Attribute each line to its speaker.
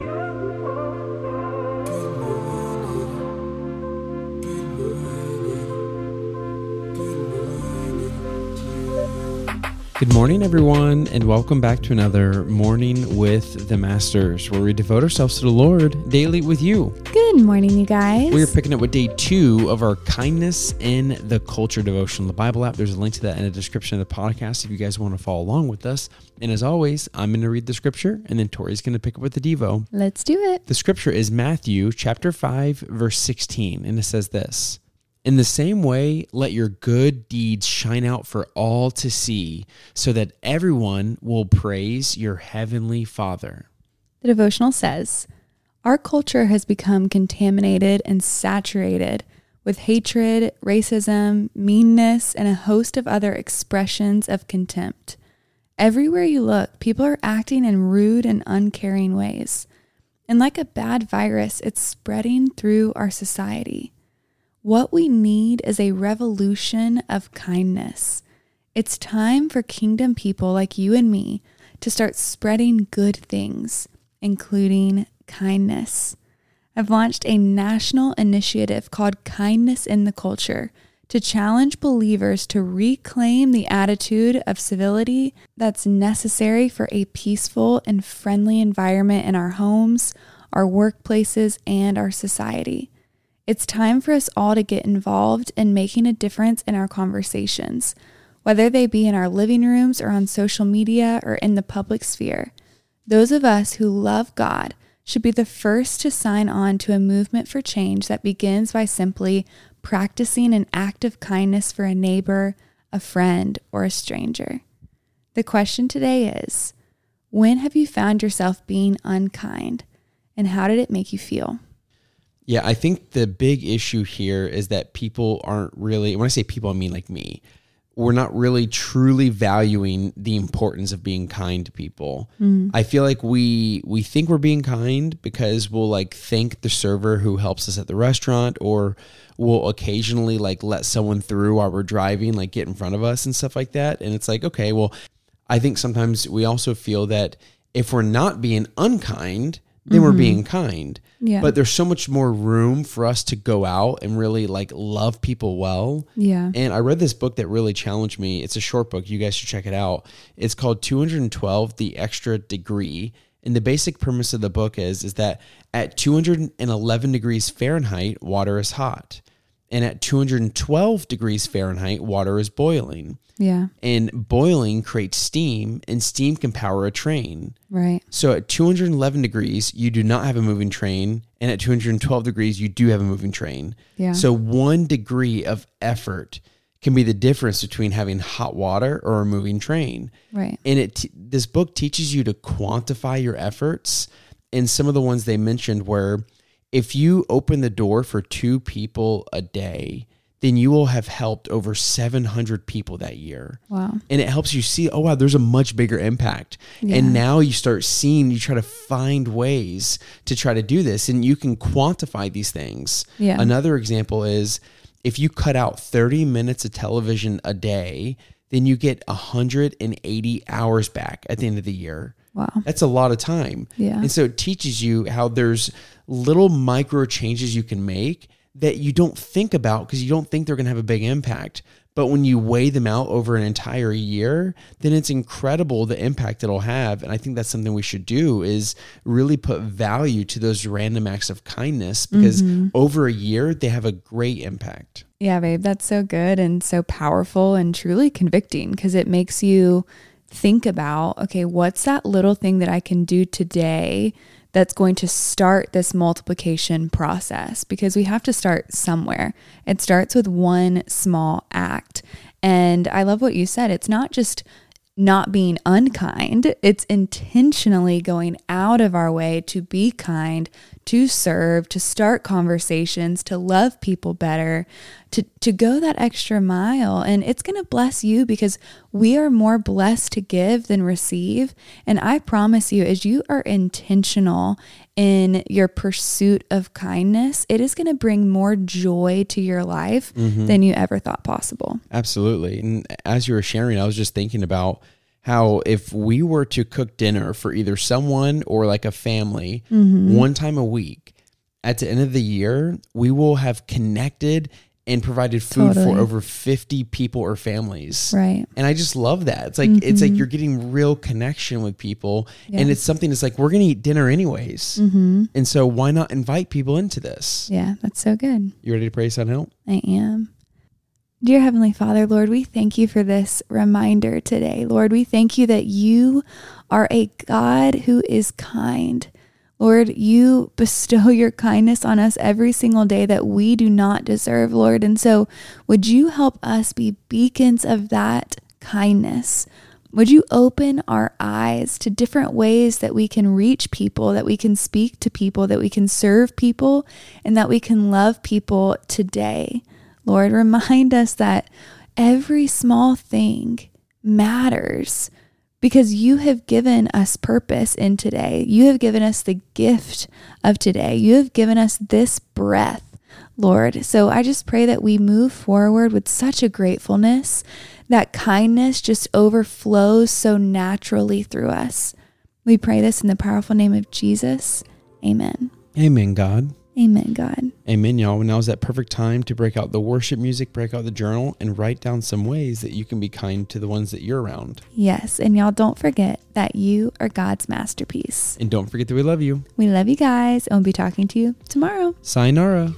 Speaker 1: Oh. Good morning, everyone, and welcome back to another Morning with the Masters, where we devote ourselves to the Lord daily with you.
Speaker 2: Good morning, you guys.
Speaker 1: We are picking up with day two of our Kindness in the Culture devotion, the Bible app. There's a link to that in the description of the podcast if you guys want to follow along with us. And as always, I'm going to read the scripture, and then Tori's going to pick up with the Devo.
Speaker 2: Let's do it.
Speaker 1: The scripture is Matthew chapter 5, verse 16, and it says this. In the same way, let your good deeds shine out for all to see, so that everyone will praise your heavenly Father.
Speaker 2: The devotional says Our culture has become contaminated and saturated with hatred, racism, meanness, and a host of other expressions of contempt. Everywhere you look, people are acting in rude and uncaring ways. And like a bad virus, it's spreading through our society. What we need is a revolution of kindness. It's time for kingdom people like you and me to start spreading good things, including kindness. I've launched a national initiative called Kindness in the Culture to challenge believers to reclaim the attitude of civility that's necessary for a peaceful and friendly environment in our homes, our workplaces, and our society. It's time for us all to get involved in making a difference in our conversations, whether they be in our living rooms or on social media or in the public sphere. Those of us who love God should be the first to sign on to a movement for change that begins by simply practicing an act of kindness for a neighbor, a friend, or a stranger. The question today is when have you found yourself being unkind, and how did it make you feel?
Speaker 1: Yeah, I think the big issue here is that people aren't really, when I say people, I mean like me, we're not really truly valuing the importance of being kind to people. Mm. I feel like we we think we're being kind because we'll like thank the server who helps us at the restaurant or we'll occasionally like let someone through while we're driving like get in front of us and stuff like that and it's like okay, well, I think sometimes we also feel that if we're not being unkind, then mm-hmm. we're being kind. Yeah. But there's so much more room for us to go out and really like love people well.
Speaker 2: Yeah.
Speaker 1: And I read this book that really challenged me. It's a short book. You guys should check it out. It's called 212 The Extra Degree. And the basic premise of the book is is that at 211 degrees Fahrenheit, water is hot. And at 212 degrees Fahrenheit, water is boiling.
Speaker 2: Yeah.
Speaker 1: And boiling creates steam, and steam can power a train.
Speaker 2: Right.
Speaker 1: So at 211 degrees, you do not have a moving train. And at 212 degrees, you do have a moving train.
Speaker 2: Yeah.
Speaker 1: So one degree of effort can be the difference between having hot water or a moving train.
Speaker 2: Right.
Speaker 1: And it this book teaches you to quantify your efforts. And some of the ones they mentioned were if you open the door for two people a day, then you will have helped over 700 people that year.
Speaker 2: Wow.
Speaker 1: And it helps you see, oh, wow, there's a much bigger impact. Yeah. And now you start seeing, you try to find ways to try to do this and you can quantify these things.
Speaker 2: Yeah.
Speaker 1: Another example is if you cut out 30 minutes of television a day, then you get 180 hours back at the end of the year.
Speaker 2: Wow.
Speaker 1: That's a lot of time.
Speaker 2: Yeah.
Speaker 1: And so it teaches you how there's little micro changes you can make that you don't think about because you don't think they're going to have a big impact. But when you weigh them out over an entire year, then it's incredible the impact it'll have. And I think that's something we should do is really put value to those random acts of kindness because mm-hmm. over a year they have a great impact.
Speaker 2: Yeah, babe, that's so good and so powerful and truly convicting because it makes you think about, okay, what's that little thing that I can do today that's going to start this multiplication process because we have to start somewhere. It starts with one small act. And I love what you said. It's not just not being unkind, it's intentionally going out of our way to be kind, to serve, to start conversations, to love people better, to, to go that extra mile. And it's going to bless you because we are more blessed to give than receive. And I promise you, as you are intentional in your pursuit of kindness, it is going to bring more joy to your life mm-hmm. than you ever thought possible.
Speaker 1: Absolutely. And as you were sharing, I was just thinking about how if we were to cook dinner for either someone or like a family
Speaker 2: Mm-hmm.
Speaker 1: one time a week, at the end of the year, we will have connected and provided food
Speaker 2: Totally.
Speaker 1: for over 50 people or families.
Speaker 2: Right.
Speaker 1: And I just love that. It's like it's like you're getting real connection with people and it's something that's like we're going to eat dinner anyways.
Speaker 2: Mm-hmm.
Speaker 1: And so why not invite people into this?
Speaker 2: Yeah, that's so good.
Speaker 1: You ready to pray sign out?
Speaker 2: I am. Dear Heavenly Father, Lord, we thank you for this reminder today. Lord, we thank you that you are a God who is kind. Lord, you bestow your kindness on us every single day that we do not deserve, Lord. And so, would you help us be beacons of that kindness? Would you open our eyes to different ways that we can reach people, that we can speak to people, that we can serve people, and that we can love people today? Lord, remind us that every small thing matters because you have given us purpose in today. You have given us the gift of today. You have given us this breath, Lord. So I just pray that we move forward with such a gratefulness that kindness just overflows so naturally through us. We pray this in the powerful name of Jesus. Amen.
Speaker 1: Amen, God.
Speaker 2: Amen, God.
Speaker 1: Amen, y'all. Now is that perfect time to break out the worship music, break out the journal, and write down some ways that you can be kind to the ones that you're around.
Speaker 2: Yes. And y'all don't forget that you are God's masterpiece.
Speaker 1: And don't forget that we love you.
Speaker 2: We love you guys and we'll be talking to you tomorrow.
Speaker 1: Sayonara.